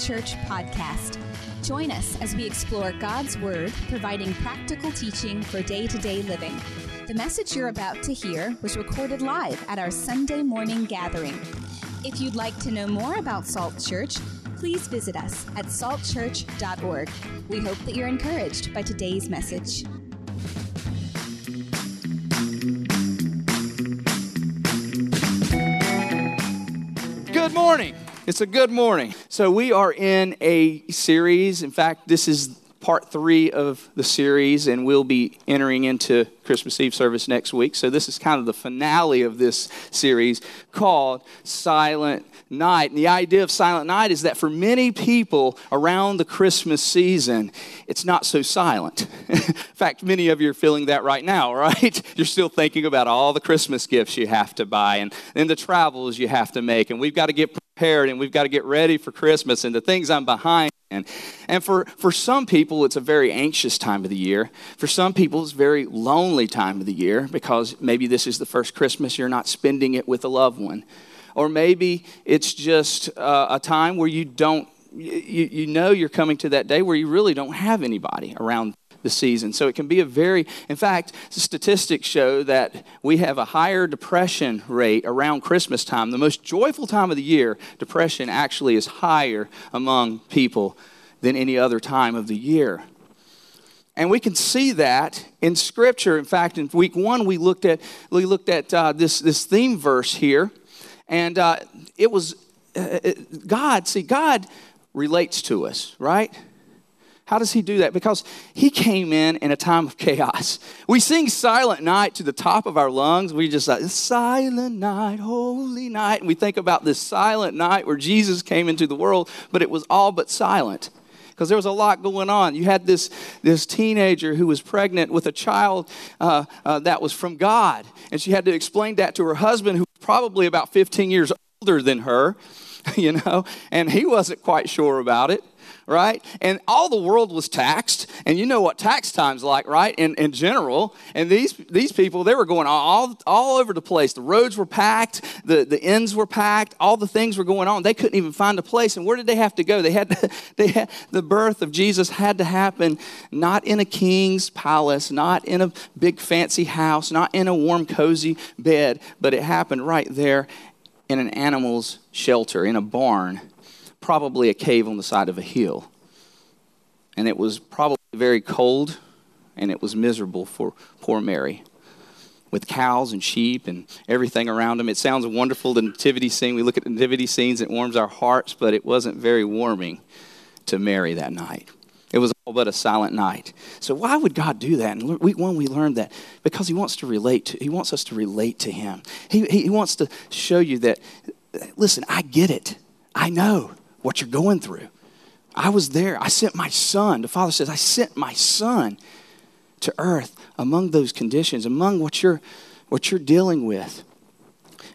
Church podcast. Join us as we explore God's Word, providing practical teaching for day to day living. The message you're about to hear was recorded live at our Sunday morning gathering. If you'd like to know more about Salt Church, please visit us at saltchurch.org. We hope that you're encouraged by today's message. Good morning. It's a good morning. So, we are in a series. In fact, this is part three of the series, and we'll be entering into Christmas Eve service next week. So, this is kind of the finale of this series called Silent Night. And the idea of Silent Night is that for many people around the Christmas season, it's not so silent. In fact, many of you are feeling that right now, right? You're still thinking about all the Christmas gifts you have to buy and, and the travels you have to make, and we've got to get prepared and we've got to get ready for Christmas and the things I'm behind. And, and for, for some people, it's a very anxious time of the year. For some people, it's a very lonely time of the year because maybe this is the first Christmas you're not spending it with a loved one. Or maybe it's just uh, a time where you don't, you, you know you're coming to that day where you really don't have anybody around the season. So it can be a very, in fact, statistics show that we have a higher depression rate around Christmas time. The most joyful time of the year, depression actually is higher among people than any other time of the year. And we can see that in Scripture. In fact, in week one, we looked at, we looked at uh, this, this theme verse here and uh, it was uh, God, see, God relates to us, right? How does he do that? Because he came in in a time of chaos. We sing Silent Night to the top of our lungs. We just like, Silent Night, Holy Night. And we think about this silent night where Jesus came into the world, but it was all but silent because there was a lot going on. You had this, this teenager who was pregnant with a child uh, uh, that was from God, and she had to explain that to her husband, who was probably about 15 years older than her, you know, and he wasn't quite sure about it right? And all the world was taxed, and you know what tax time's like, right? In, in general, and these these people they were going all all over the place. The roads were packed, the the inns were packed, all the things were going on. They couldn't even find a place. And where did they have to go? They had they had the birth of Jesus had to happen not in a king's palace, not in a big fancy house, not in a warm cozy bed, but it happened right there in an animal's shelter in a barn probably a cave on the side of a hill. And it was probably very cold and it was miserable for poor Mary with cows and sheep and everything around them. It sounds wonderful, the nativity scene. We look at the nativity scenes, it warms our hearts, but it wasn't very warming to Mary that night. It was all but a silent night. So why would God do that? And week one, we learned that because He wants to relate. To, he wants us to relate to Him. He, he wants to show you that. Listen, I get it. I know what you're going through. I was there. I sent my son. The Father says, I sent my son to earth among those conditions, among what you're, what you're dealing with.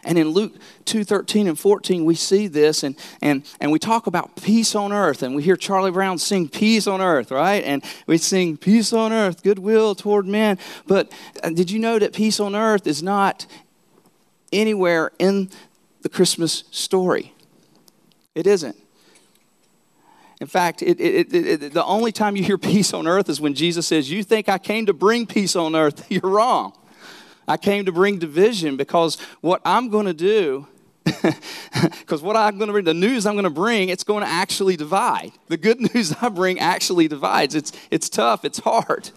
And in Luke 2 13 and 14, we see this, and, and, and we talk about peace on earth, and we hear Charlie Brown sing peace on earth, right? And we sing peace on earth, goodwill toward men. But uh, did you know that peace on earth is not anywhere in the Christmas story? It isn't. In fact, it, it, it, the only time you hear peace on earth is when Jesus says, You think I came to bring peace on earth? You're wrong. I came to bring division because what I'm going to do, because what I'm going to bring, the news I'm going to bring, it's going to actually divide. The good news I bring actually divides. It's, it's tough, it's hard,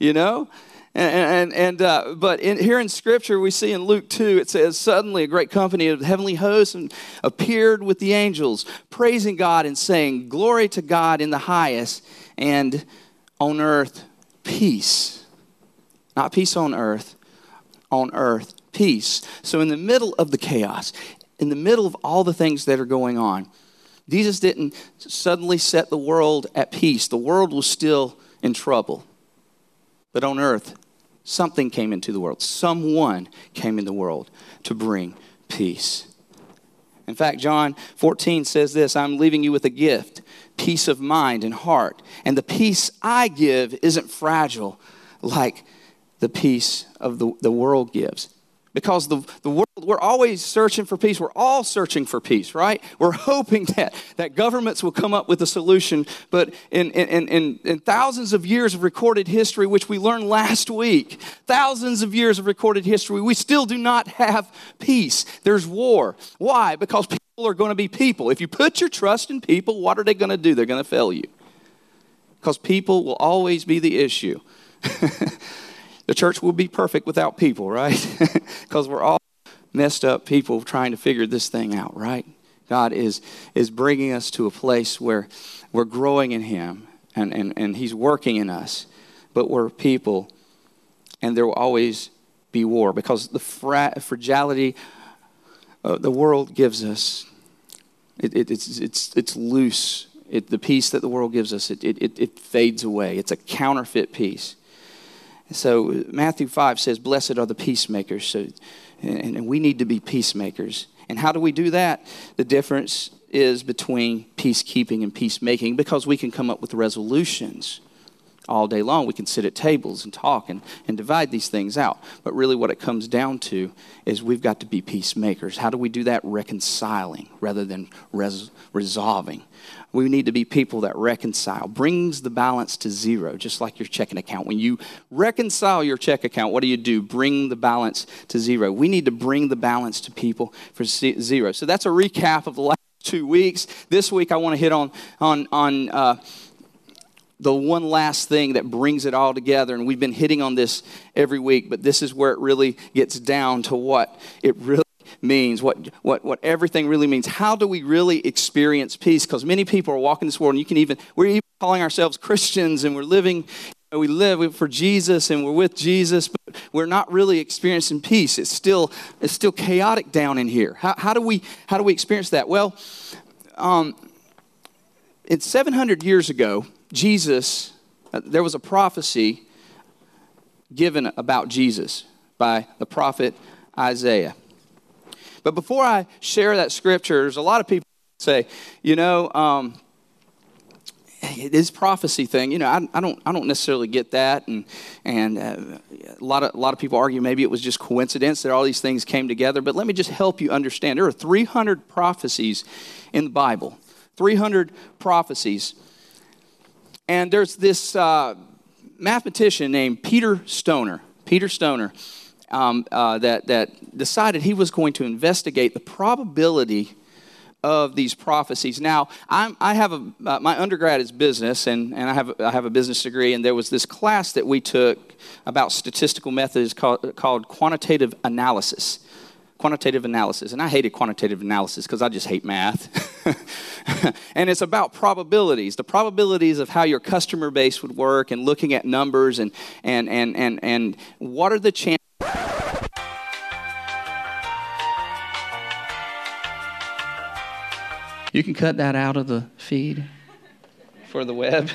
you know? And, and, and uh, but in, here in Scripture, we see in Luke 2, it says, Suddenly a great company of heavenly hosts appeared with the angels, praising God and saying, Glory to God in the highest, and on earth, peace. Not peace on earth, on earth, peace. So, in the middle of the chaos, in the middle of all the things that are going on, Jesus didn't suddenly set the world at peace. The world was still in trouble. But on earth, something came into the world. Someone came in the world to bring peace. In fact, John 14 says this I'm leaving you with a gift, peace of mind and heart. And the peace I give isn't fragile like the peace of the, the world gives. Because the, the world we're always searching for peace. We're all searching for peace right? We're hoping that, that governments will come up with a solution. But in, in, in, in thousands of years of recorded history which we learned last week thousands of years of recorded history we still do not have peace. There's war. Why? Because people are going to be people. If you put your trust in people what are they going to do? They're going to fail you. Because people will always be the issue the church will be perfect without people, right? Because we're all messed up people trying to figure this thing out, right? God is, is bringing us to a place where we're growing in Him and, and, and He's working in us, but we're people, and there will always be war because the fra- fragility uh, the world gives us, it, it, it's, it's, it's loose. It, the peace that the world gives us, it, it, it fades away. It's a counterfeit peace. So uh, Matthew 5 says, Blessed are the peacemakers. So, and, and we need to be peacemakers. And how do we do that? The difference is between peacekeeping and peacemaking because we can come up with resolutions all day long. We can sit at tables and talk and, and divide these things out. But really, what it comes down to is we've got to be peacemakers. How do we do that? Reconciling rather than res- resolving. We need to be people that reconcile, brings the balance to zero, just like your checking account. When you reconcile your check account, what do you do? Bring the balance to zero. We need to bring the balance to people for zero. So that's a recap of the last two weeks. This week, I want to hit on on on. Uh, the one last thing that brings it all together. And we've been hitting on this every week, but this is where it really gets down to what it really means, what, what, what everything really means. How do we really experience peace? Because many people are walking this world, and you can even, we're even calling ourselves Christians, and we're living, we live for Jesus, and we're with Jesus, but we're not really experiencing peace. It's still, it's still chaotic down in here. How, how, do, we, how do we experience that? Well, um, it's 700 years ago, Jesus, uh, there was a prophecy given about Jesus by the prophet Isaiah. But before I share that scripture, there's a lot of people say, you know, um, this prophecy thing, you know, I, I, don't, I don't necessarily get that, and and uh, a lot of a lot of people argue maybe it was just coincidence that all these things came together. But let me just help you understand. There are 300 prophecies in the Bible, 300 prophecies and there's this uh, mathematician named Peter Stoner, Peter Stoner, um, uh, that, that decided he was going to investigate the probability of these prophecies. Now, I'm, i have a, uh, my undergrad is business, and, and I, have, I have a business degree, and there was this class that we took about statistical methods called, called quantitative analysis quantitative analysis. And I hated quantitative analysis because I just hate math. and it's about probabilities, the probabilities of how your customer base would work and looking at numbers and, and, and, and, and what are the chances. You can cut that out of the feed for the web.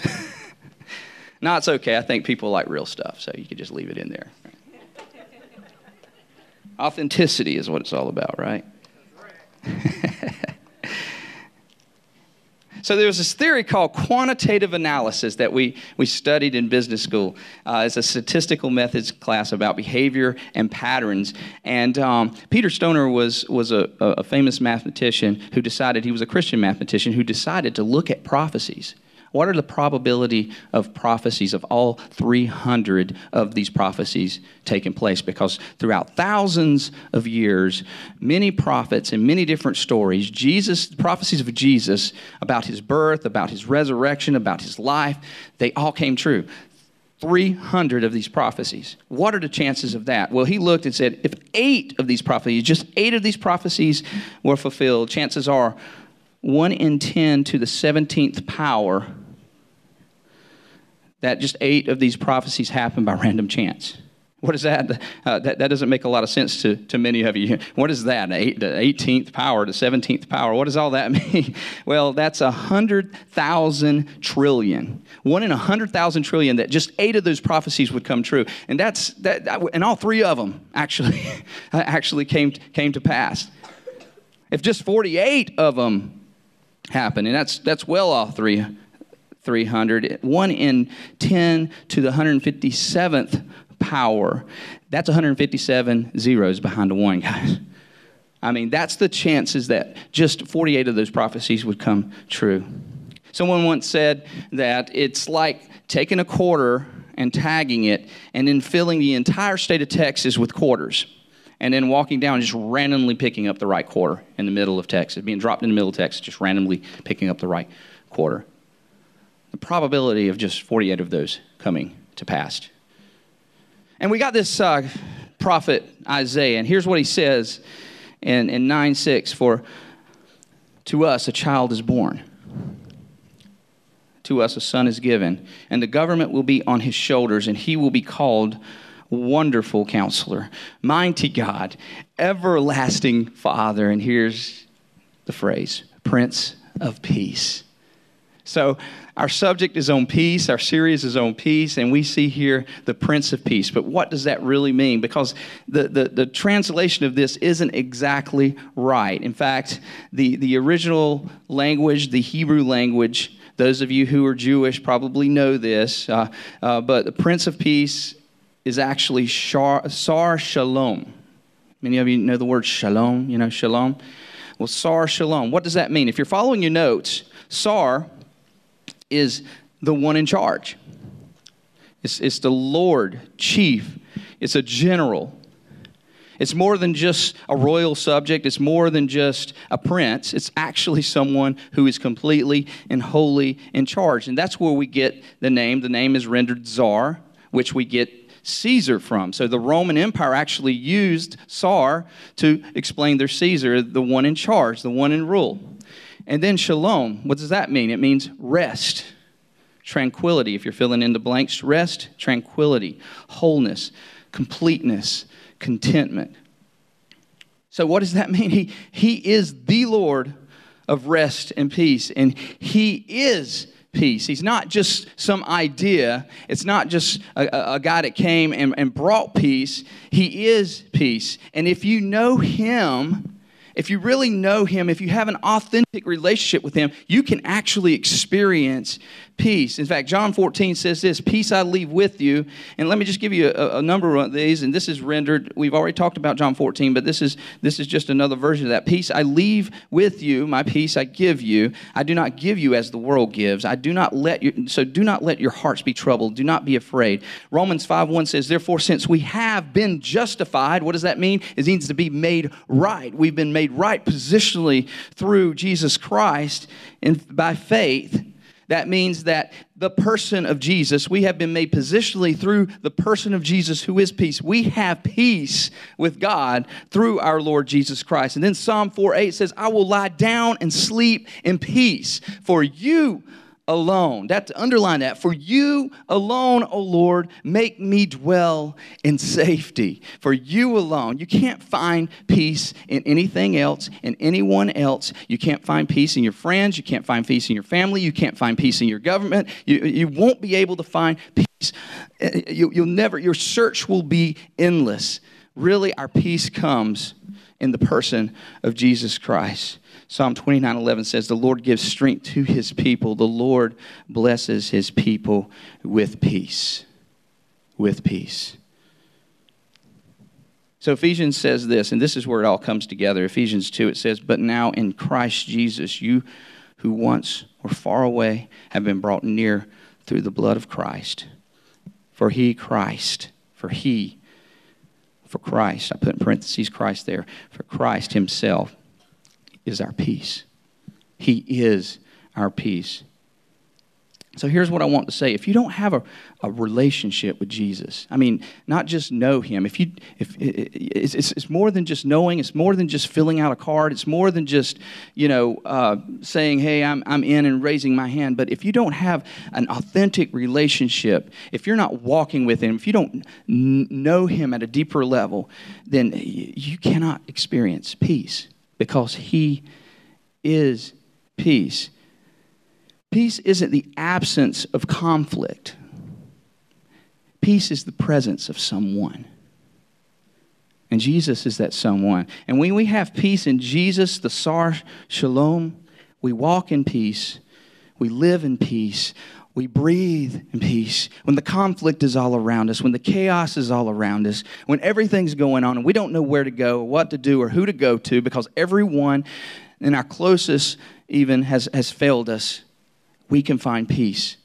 no, it's okay. I think people like real stuff, so you can just leave it in there. Authenticity is what it's all about, right? so there was this theory called quantitative analysis that we, we studied in business school. Uh, it's a statistical methods class about behavior and patterns. And um, Peter Stoner was, was a, a famous mathematician who decided, he was a Christian mathematician, who decided to look at prophecies what are the probability of prophecies of all 300 of these prophecies taking place? Because throughout thousands of years, many prophets and many different stories, Jesus, prophecies of Jesus about his birth, about his resurrection, about his life, they all came true. 300 of these prophecies. What are the chances of that? Well, he looked and said, if eight of these prophecies, just eight of these prophecies were fulfilled, chances are one in 10 to the 17th power that just eight of these prophecies happened by random chance. What is that? Uh, that? That doesn't make a lot of sense to, to many of you. What is that? Eight, the 18th power, the 17th power. What does all that mean? Well, that's a 100,000 trillion. One in a 100,000 trillion that just eight of those prophecies would come true. And that's that, and all three of them actually actually came, came to pass. If just 48 of them happen, and that's, that's well off three 300, one in 10 to the 157th power. That's 157 zeros behind a one, guys. I mean, that's the chances that just 48 of those prophecies would come true. Someone once said that it's like taking a quarter and tagging it and then filling the entire state of Texas with quarters and then walking down just randomly picking up the right quarter in the middle of Texas, being dropped in the middle of Texas, just randomly picking up the right quarter. The probability of just 48 of those coming to pass. And we got this uh, prophet Isaiah, and here's what he says in, in 9 6 For to us a child is born, to us a son is given, and the government will be on his shoulders, and he will be called Wonderful Counselor, Mighty God, Everlasting Father. And here's the phrase Prince of Peace. So, our subject is on peace, our series is on peace, and we see here the Prince of Peace. But what does that really mean? Because the, the, the, translation of this isn't exactly right. In fact, the, the original language, the Hebrew language, those of you who are Jewish probably know this, uh, uh, but the Prince of Peace is actually Shar, Sar Shalom. Many of you know the word shalom, you know, shalom. Well, Sar Shalom. What does that mean? If you're following your notes, Sar is the one in charge. It's, it's the Lord, chief, it's a general. It's more than just a royal subject, it's more than just a prince. It's actually someone who is completely and wholly in charge. And that's where we get the name. The name is rendered Czar, which we get Caesar from. So the Roman Empire actually used czar to explain their Caesar, the one in charge, the one in rule. And then shalom, what does that mean? It means rest, tranquility. If you're filling in the blanks, rest, tranquility, wholeness, completeness, contentment. So, what does that mean? He, he is the Lord of rest and peace, and He is peace. He's not just some idea, it's not just a, a guy that came and, and brought peace. He is peace. And if you know Him, if you really know Him, if you have an authentic relationship with Him, you can actually experience peace. In fact, John 14 says this Peace I leave with you. And let me just give you a, a, number of these. And this is rendered, we've already talked about John 14, but this is, this is just another version of that. Peace I leave with you, my peace I give you. I do not give you as the world gives. I do not let you, so do not let your hearts be troubled. Do not be afraid. Romans 5 1 says, Therefore, since we have been justified, what does that mean? It means to be made right. We've been made right positionally through Jesus Christ and by faith that means that the person of Jesus, we have been made positionally through the person of Jesus who is peace. We have peace with God through our Lord Jesus Christ. And then Psalm 4 8 says, I will lie down and sleep in peace, for you alone. That to underline that. For you alone, O Lord, make me dwell in safety. For you alone. You can't find peace in anything else, in anyone else. You can't find peace in your friends. You can't find peace in your family. You can't find peace in your government. You, you won't be able to find peace. Uh, you, you'll never, your search will be endless. Really, our peace comes in the person of Jesus Christ. Psalm 29 11 says, The Lord gives strength to his people. The Lord blesses his people with peace. With peace. So Ephesians says this, and this is where it all comes together. Ephesians 2, it says, But now in Christ Jesus, you who once were far away have been brought near through the blood of Christ. For he, Christ, for he, for Christ, I put in parentheses Christ there, for Christ himself is our peace. He is our peace. So here's what I want to say. If you don't have a, a relationship with Jesus, I mean, not just know him, if you, if it's, it's, it's more than just knowing, it's more than just filling out a card, it's more than just, you know, uh, saying, hey, I'm, I'm in and raising my hand. But if you don't have an authentic relationship, if you're not walking with him, if you don't know him at a deeper level, then you cannot experience peace because He is peace. Peace isn't the absence of conflict, peace is the presence of someone. And Jesus is that someone. And when we have peace in Jesus, the Sar Shalom, we walk in peace, we live in peace. We breathe in peace. When the conflict is all around us, when the chaos is all around us, when everything's going on and we don't know where to go what to do or who to go to because everyone in our closest even has, has failed us, we can find peace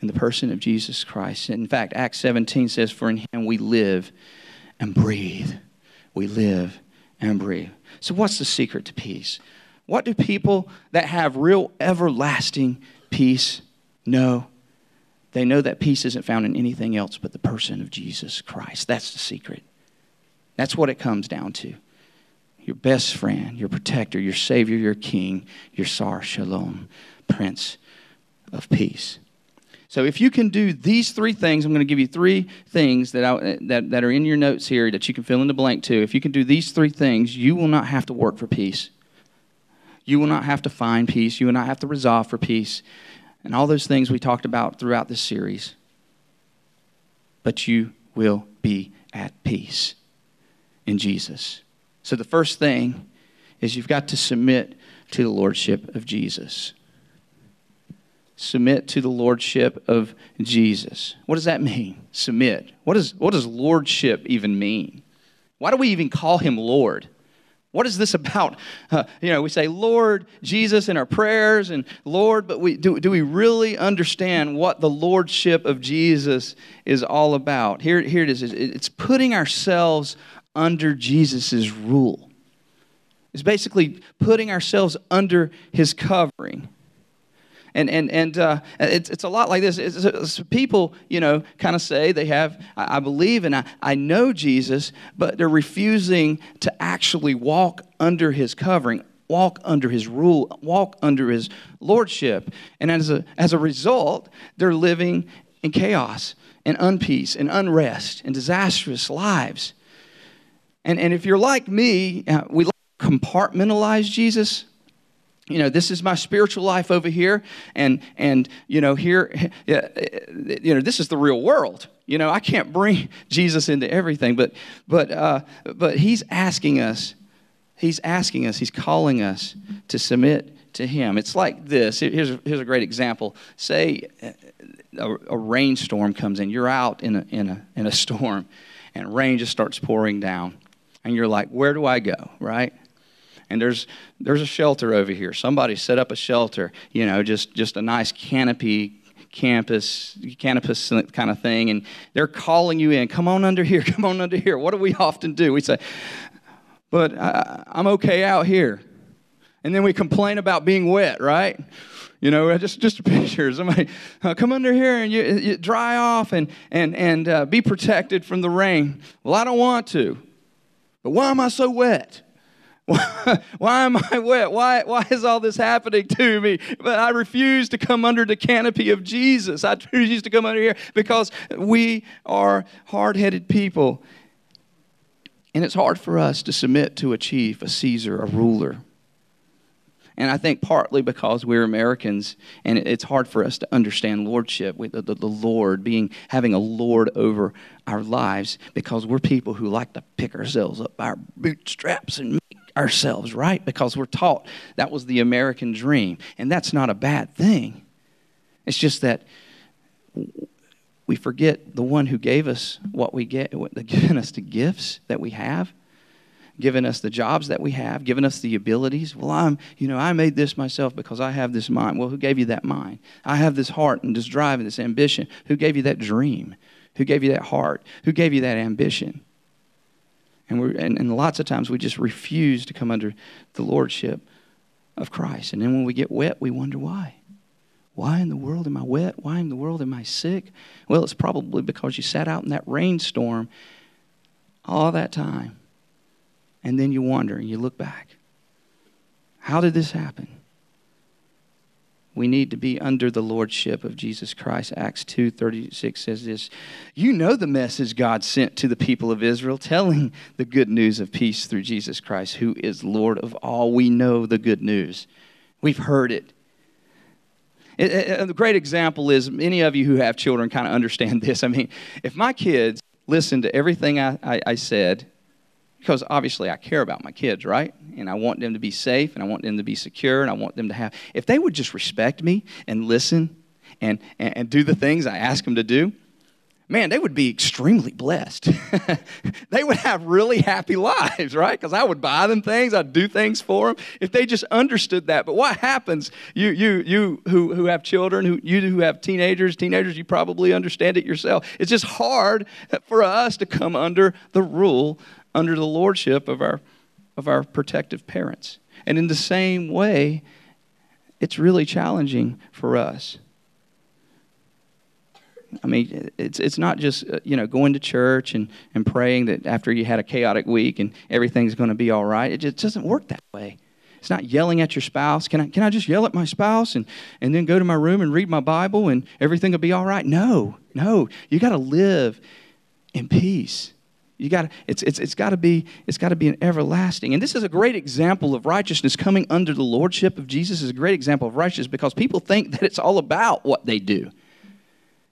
in the person of Jesus Christ. In fact, Acts 17 says, For in him we live and breathe. We live and breathe. So, what's the secret to peace? What do people that have real everlasting peace know? They know that peace isn't found in anything else but the person of Jesus Christ. That's the secret. That's what it comes down to. Your best friend, your protector, your savior, your king, your Sar Shalom, Prince of Peace. So if you can do these three things, I'm going to give you three things that, I, that, that are in your notes here that you can fill in the blank to. If you can do these three things, you will not have to work for peace. You will not have to find peace. You will not have to resolve for peace. And all those things we talked about throughout this series. But you will be at peace in Jesus. So the first thing is you've got to submit to the lordship of Jesus submit to the lordship of Jesus. What does that mean? Submit. What, is, what does lordship even mean? Why do we even call him Lord? What is this about? Uh, you know, we say Lord Jesus in our prayers and Lord, but we, do, do we really understand what the lordship of Jesus is all about? Here, here it is. It's putting ourselves under Jesus' rule. It's basically putting ourselves under his covering and and and uh, it's it's a lot like this. It's, it's, people, you know, kind of say they have, I, I believe and I, I know Jesus, but they're refusing to actually walk under His covering, walk under His rule, walk under His lordship, and as a as a result, they're living in chaos and unpeace and unrest and disastrous lives. And and if you're like me, uh, we compartmentalize Jesus you know this is my spiritual life over here and and you know here you know this is the real world. You know i can't bring jesus into everything but but uh, but he's asking us he's asking us he's calling us to submit to him. It's like this. Here's a, here's a great example. Say a, a rainstorm comes in. You're out in a, in a in a storm and rain just starts pouring down. And you're like where do i go? Right and there's there's a shelter over here. Somebody set up a shelter, you know, just just a nice canopy campus campus kind of thing. And they're calling you in. Come on under here. Come on under here. What do we often do? We say but I, i'm okay out here. And then we complain about being wet right? You know just just a picture. Somebody uh, come under here and you, you, dry off and and and uh, be protected from the rain. Well i don't want to. But why am i so wet why, why am I wet? Why, why is all this happening to me? But I refuse to come under the canopy of Jesus. I refuse to come under here because we are hard headed people. And it's hard for us to submit to a chief, a Caesar, a ruler. And I think partly because we're Americans and it's hard for us to understand lordship, the, the, the, Lord being, having a Lord over our lives because we're people who like to pick ourselves up by our bootstraps and ourselves, right? Because we're taught that was the American dream. And that's not a bad thing. It's just that we forget the one who gave us what we get, given us the gifts that we have, given us the jobs that we have, given us the abilities. Well, I'm, you know, I made this myself because I have this mind. Well, who gave you that mind? I have this heart and this drive and this ambition. Who gave you that dream? Who gave you that heart? Who gave you that ambition? And, we're, and, and lots of times we just refuse to come under the lordship of Christ. And then when we get wet, we wonder why. Why in the world am I wet? Why in the world am I sick? Well, it's probably because you sat out in that rainstorm all that time. And then you wonder and you look back. How did this happen? We need to be under the lordship of Jesus Christ. Acts 2:36 says this, "You know the message God sent to the people of Israel telling the good news of peace through Jesus Christ, who is Lord of all. We know the good news. We've heard it. A great example is many of you who have children kind of understand this. I mean, if my kids listened to everything I, I, I said because obviously I care about my kids, right? And I want them to be safe and I want them to be secure and I want them to have. If they would just respect me and listen and, and, and do the things I ask them to do, man, they would be extremely blessed. they would have really happy lives, right? Because I would buy them things, I'd do things for them if they just understood that. But what happens, you, you, you who, who have children, who, you who have teenagers, teenagers, you probably understand it yourself. It's just hard for us to come under the rule, under the lordship of our, of our protective parents. And in the same way, it's really challenging for us I mean, it's, it's not just, uh, you know, going to church and, and praying that after you had a chaotic week and everything's going to be all right. It just doesn't work that way. It's not yelling at your spouse. Can I, can I just yell at my spouse and, and then go to my room and read my Bible and everything will be all right? No, no. You got to live in peace. You got it's it's it's got to be it's got to be an everlasting. And this is a great example of righteousness coming under the lordship of Jesus is a great example of righteousness because people think that it's all about what they do.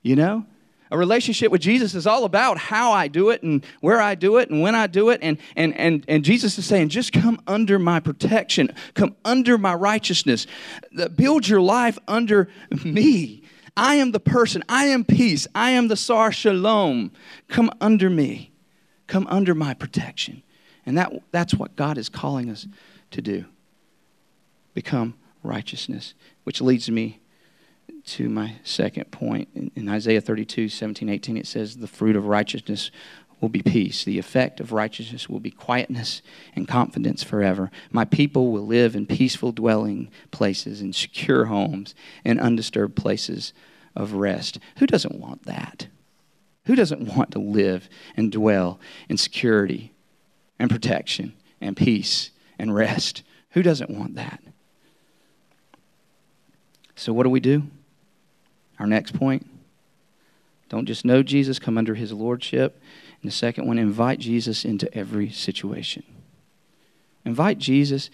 You know? A relationship with Jesus is all about how I do it and where I do it and when I do it. And, and, and, and Jesus is saying, just come under my protection, come under my righteousness, build your life under me. I am the person, I am peace, I am the Sar Shalom. Come under me, come under my protection. And that, that's what God is calling us to do become righteousness, which leads me to my second point. In, in, Isaiah 32, 17, 18, it says, The fruit of righteousness will be peace. The effect of righteousness will be quietness and confidence forever. My people will live in peaceful dwelling places, in secure homes, and undisturbed places of rest. Who doesn't want that? Who doesn't want to live and dwell in security and protection and peace and rest? Who doesn't want that? So, what do we do? Our next point don't just know Jesus, come under his lordship. And the second one, invite Jesus into every situation. Invite Jesus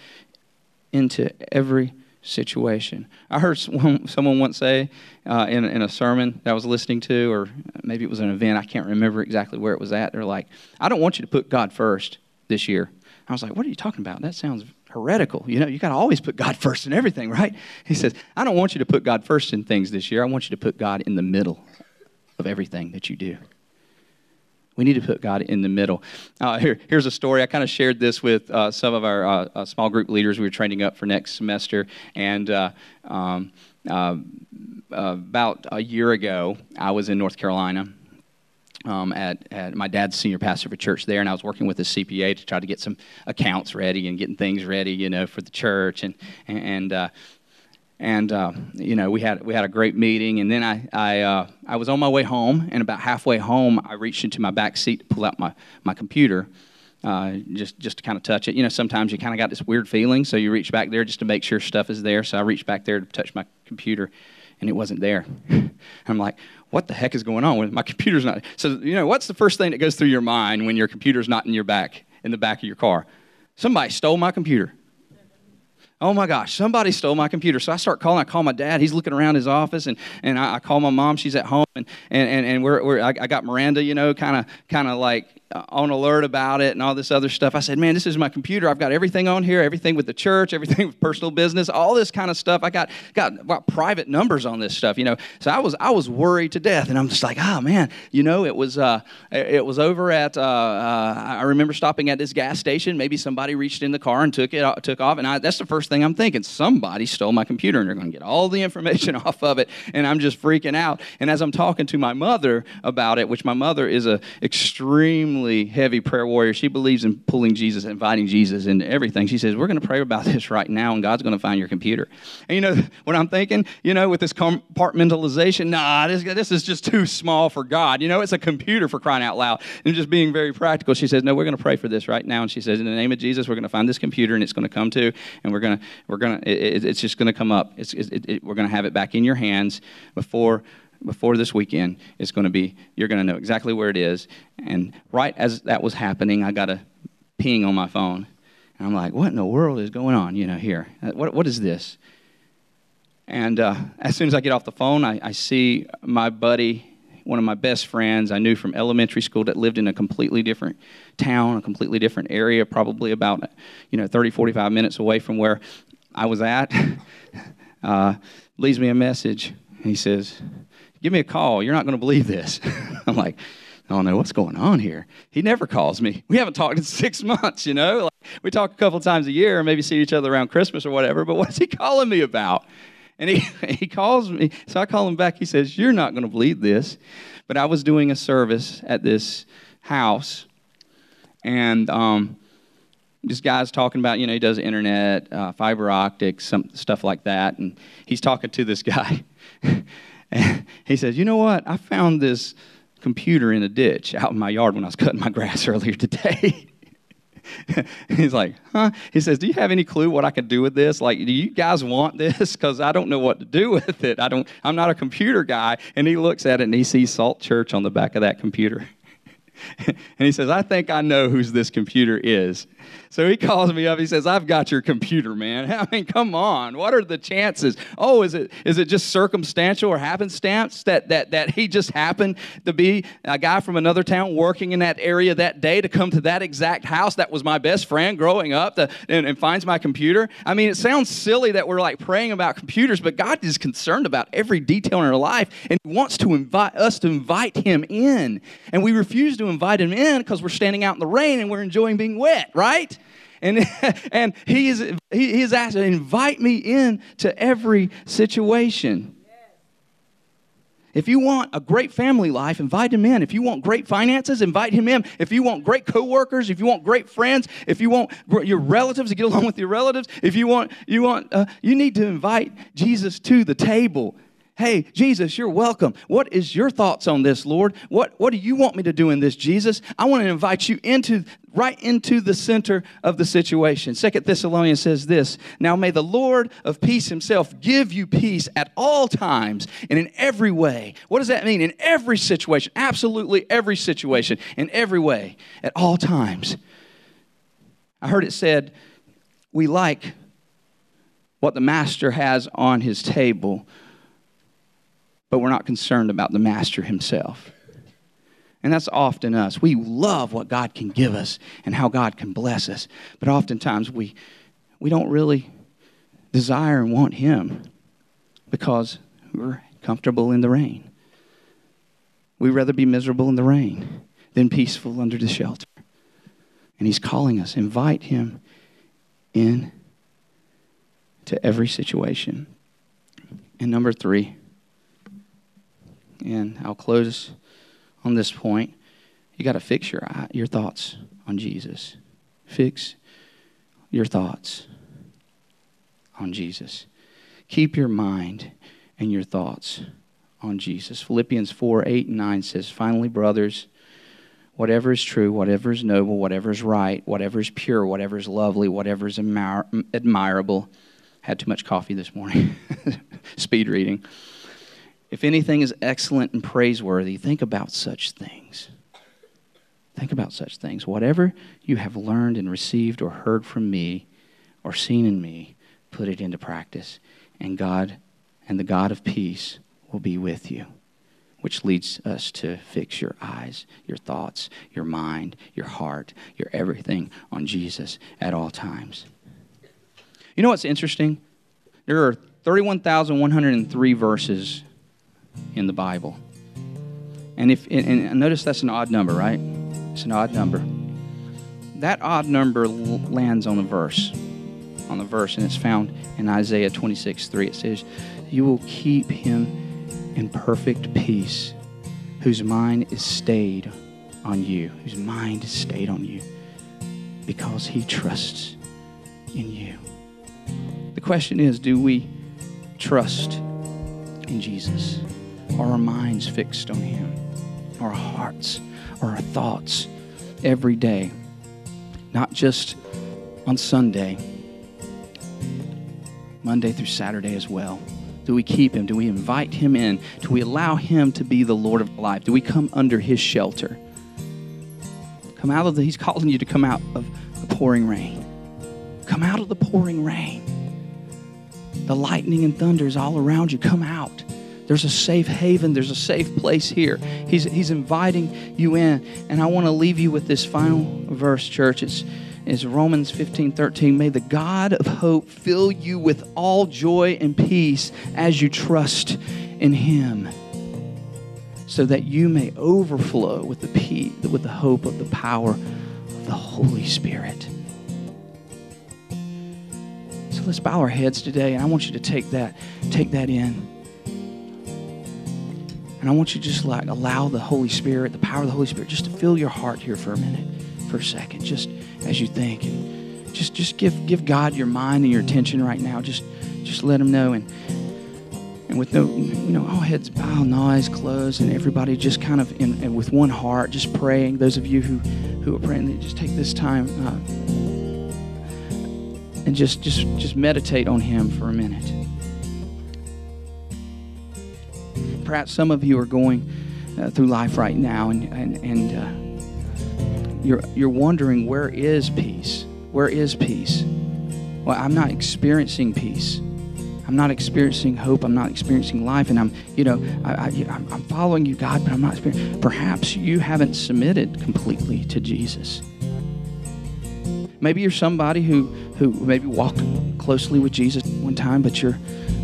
into every situation. I heard someone once say uh, in, in a sermon that I was listening to, or maybe it was an event, I can't remember exactly where it was at. They're like, I don't want you to put God first this year. I was like, what are you talking about? That sounds heretical. You know, you got to always put God first in everything, right? He says, I don't want you to put God first in things this year. I want you to put God in the middle of everything that you do. We need to put God in the middle. Uh, here, here's a story. I kind of shared this with uh, some of our uh, uh, small group leaders we were training up for next semester. And uh, um, uh, about a year ago, I was in North Carolina um, at, at, my dad's senior pastor for church there, and I was working with a CPA to try to get some accounts ready and getting things ready, you know, for the church. And and uh, and uh, you know, we had we had a great meeting. And then I I uh, I was on my way home, and about halfway home, I reached into my back seat to pull out my my computer. Uh, just just to kind of touch it, you know. Sometimes you kind of got this weird feeling, so you reach back there just to make sure stuff is there. So I reached back there to touch my computer, and it wasn't there. I'm like, what the heck is going on? My computer's not. So, you know, what's the first thing that goes through your mind when your computer's not in your back, in the back of your car? Somebody stole my computer. Oh my gosh, somebody stole my computer. So I start calling. I call my dad. He's looking around his office, and, and I, I call my mom. She's at home, and, and, and we're, we're I, I got Miranda, you know, kind of kind of like on alert about it and all this other stuff. I said, man, this is my computer. I've got everything on here, everything with the church, everything with personal business, all this kind of stuff. I got got, got private numbers on this stuff, you know. So I was I was worried to death, and I'm just like, oh man, you know, it was uh, it was over at uh, uh, I remember stopping at this gas station. Maybe somebody reached in the car and took it uh, took off, and I, that's the first thing I'm thinking. Somebody stole my computer, and they're going to get all the information off of it, and I'm just freaking out. And as I'm talking to my mother about it, which my mother is a extremely extremely heavy prayer warrior. She believes in pulling Jesus, inviting Jesus into everything. She says, We're going to pray about this right now, and God's going to find your computer. And you know what I'm thinking? You know, with this compartmentalization, nah, this, this is just too small for God. You know, it's a computer for crying out loud. And just being very practical, she says, No, we're going to pray for this right now. And she says, In the name of Jesus, we're going to find this computer, and it's going to come to, and we're going to, we're going to, it, it, it's just going to come up. It's, it, we're going to have it back in your hands before before this weekend is going to be you're going to know exactly where it is. And right as that was happening i got a ping on my phone. And i'm like what in the world is going on you know here? Uh, what, what is this? And uh, as soon as i get off the phone I, I see my buddy one of my best friends i knew from elementary school that lived in a completely different town a completely different area probably about you know 30 45 minutes away from where i was at. Uh, leaves me a message. He says, Give me a call. You're not going to believe this. I'm like, Oh no, what's going on here? He never calls me. We haven't talked in six months, you know? Like, we talk a couple times a year, or maybe see each other around Christmas or whatever, but what's he calling me about? And he, he calls me, so I call him back. He says, You're not going to believe this. But I was doing a service at this house, and um, this guy's talking about, you know, he does internet, uh, fiber optics, some stuff like that. And he's talking to this guy. And he says, You know what? I found this computer in a ditch out in my yard when I was cutting my grass earlier today. He's like, huh? He says, Do you have any clue what I could do with this? Like, do you guys want this? Because I don't know what to do with it. I don't, I'm not a computer guy. And he looks at it and he sees Salt Church on the back of that computer. and he says, I think I know whose this computer is. So he calls me up. He says, I've got your computer, man. I mean, come on. What are the chances? Oh, is it is it just circumstantial or happenstance that, that, that he just happened to be a guy from another town working in that area that day to come to that exact house that was my best friend growing up to, and, and finds my computer? I mean, it sounds silly that we're like praying about computers, but God is concerned about every detail in our life and he wants to invite us to invite him in. And we refuse to invite him in because we're standing out in the rain and we're enjoying being wet, right? And, and he, is, he, is asked to invite me in to every situation. If you want a great family life, invite him in. If you want great finances, invite him in. If you want great coworkers, if you want great friends, if you want your relatives to get along with your relatives, if you want, you want, uh, you need to invite Jesus to the table. Hey, Jesus, you're welcome. What is your thoughts on this, Lord? What, what do you want me to do in this, Jesus? I want to invite you into right into the center of the situation. Second Thessalonians says this Now may the Lord of peace himself give you peace at all times and in every way. What does that mean? In every situation, absolutely every situation, in every way, at all times. I heard it said, we like what the master has on his table but we're not concerned about the master himself. And that's often us. We love what God can give us and how God can bless us, but oftentimes we, we don't really desire and want Him because we're comfortable in the rain. We'd rather be miserable in the rain than peaceful under the shelter. And He's calling us, invite Him in to every situation. And number three, and I'll close on this point. You got to fix your your thoughts on Jesus. Fix your thoughts on Jesus. Keep your mind and your thoughts on Jesus. Philippians 4 8 and 9 says, Finally, brothers, whatever is true, whatever is noble, whatever is right, whatever is pure, whatever is lovely, whatever is admirable. Had too much coffee this morning. Speed reading. If anything is excellent and praiseworthy, think about such things. Think about such things. Whatever you have learned and received or heard from me or seen in me, put it into practice. And God and the God of peace will be with you. Which leads us to fix your eyes, your thoughts, your mind, your heart, your everything on Jesus at all times. You know what's interesting? There are 31,103 verses in the Bible. And if and notice that's an odd number, right? It's an odd number. That odd number lands on a verse, on the verse, and it's found in Isaiah 26, 3. It says, You will keep him in perfect peace, whose mind is stayed on you, whose mind is stayed on you, because he trusts in you. The question is, do we trust in Jesus? Are our minds fixed on Him? Our hearts, our thoughts every day, not just on Sunday, Monday through Saturday as well. Do we keep him? Do we invite him in? Do we allow him to be the Lord of life? Do we come under his shelter? Come out of the, he's calling you to come out of the pouring rain. Come out of the pouring rain. The lightning and thunder is all around you. Come out. There's a safe haven, there's a safe place here. He's, he's inviting you in. And I want to leave you with this final verse, church. It's is Romans 15 13. May the God of hope fill you with all joy and peace as you trust in him, so that you may overflow with the, peace, with the hope of the power of the Holy Spirit. So let's bow our heads today, and I want you to take that, take that in. And I want you to just like allow the Holy Spirit, the power of the Holy Spirit, just to fill your heart here for a minute, for a second, just as you think. And just just give give God your mind and your attention right now. Just just let him know and and with no you know all heads bowed and eyes closed and everybody just kind of in, in, with one heart just praying those of you who who are praying just take this time uh, and just just just meditate on him for a minute perhaps some of you are going uh, through life right now and, and, and uh, you're, you're wondering where is peace? Where is peace? Well, I'm not experiencing peace. I'm not experiencing hope. I'm not experiencing life. And I'm, you know, I, am following you, God, but I'm not experiencing. Perhaps you haven't submitted completely to Jesus. Maybe you're somebody who, who maybe walked closely with Jesus one time, but you're,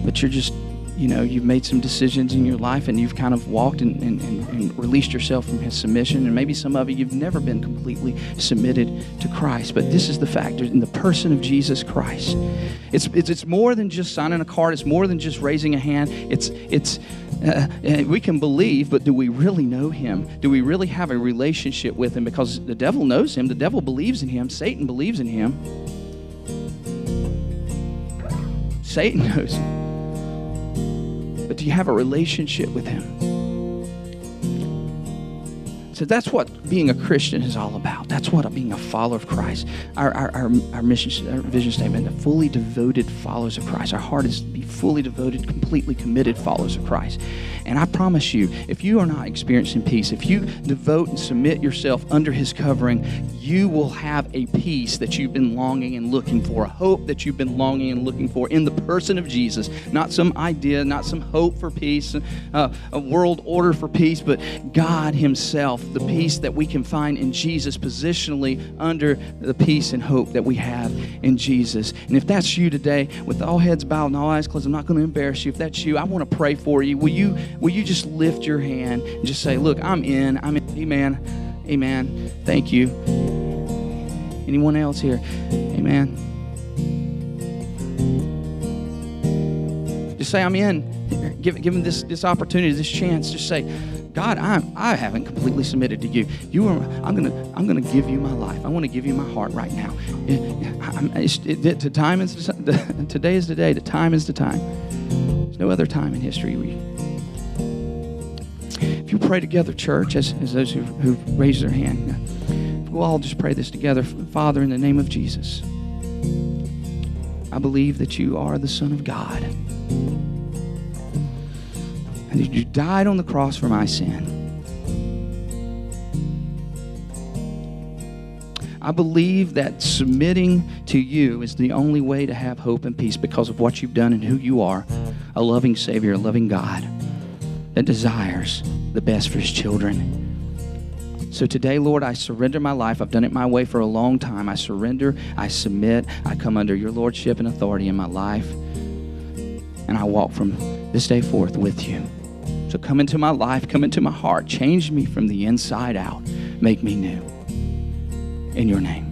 but you're just you know you've made some decisions in your life and you've kind of walked and, and, and, released yourself from his submission. And maybe some of you you've never been completely submitted to christ but this is the factor in the person of jesus christ. It's, it's, it's more than just signing a card. It's more than just raising a hand. It's, it's uh, uh, we can believe but do we really know him? Do we really have a relationship with him? Because the devil knows him. The devil believes in him. Satan believes in him. Satan knows him but do you have a relationship with Him? So that's what being a Christian is all about. That's what being a follower of Christ. Our, our, our, our mission, our vision statement, the fully devoted followers of Christ. Our heart is to be fully devoted, completely committed followers of Christ. And I promise you, if you are not experiencing peace, if you devote and submit yourself under His covering, you will have a peace that you've been longing and looking for, a hope that you've been longing and looking for in the person of Jesus. Not some idea, not some hope for peace, uh, a world order for peace, but God Himself, the peace that we can find in Jesus positionally under the peace and hope that we have in Jesus. And if that's you today, with all heads bowed and all eyes closed, I'm not going to embarrass you. If that's you, I want to pray for you. Will you? will you just lift your hand and just say, Look, I'm in. I'm in. Amen. Amen. Thank you. Anyone else here? Amen. Just say, I'm in. Give, give him this, this opportunity, this chance. Just say, God, I'm, I haven't completely submitted to you. You are, I'm gonna, I'm gonna give you my life. I want to give you my heart right now. Time is today is the day. The time is the time. There's no other time in history. We, if you pray together, church, as, as those who, who raised their hand, uh, we'll all just pray this together. Father, in the name of Jesus, I believe that you are the Son of God. And that you died on the cross for my sin. I believe that submitting to you is the only way to have hope and peace because of what you've done and who you are a loving Savior, a loving God that desires the best for his children. So today, Lord, I surrender my life. I've done it my way for a long time. I surrender, I submit, I come under your lordship and authority in my life, and I walk from this day forth with you. So come into my life, come into my heart, change me from the inside out, make me new. In your name.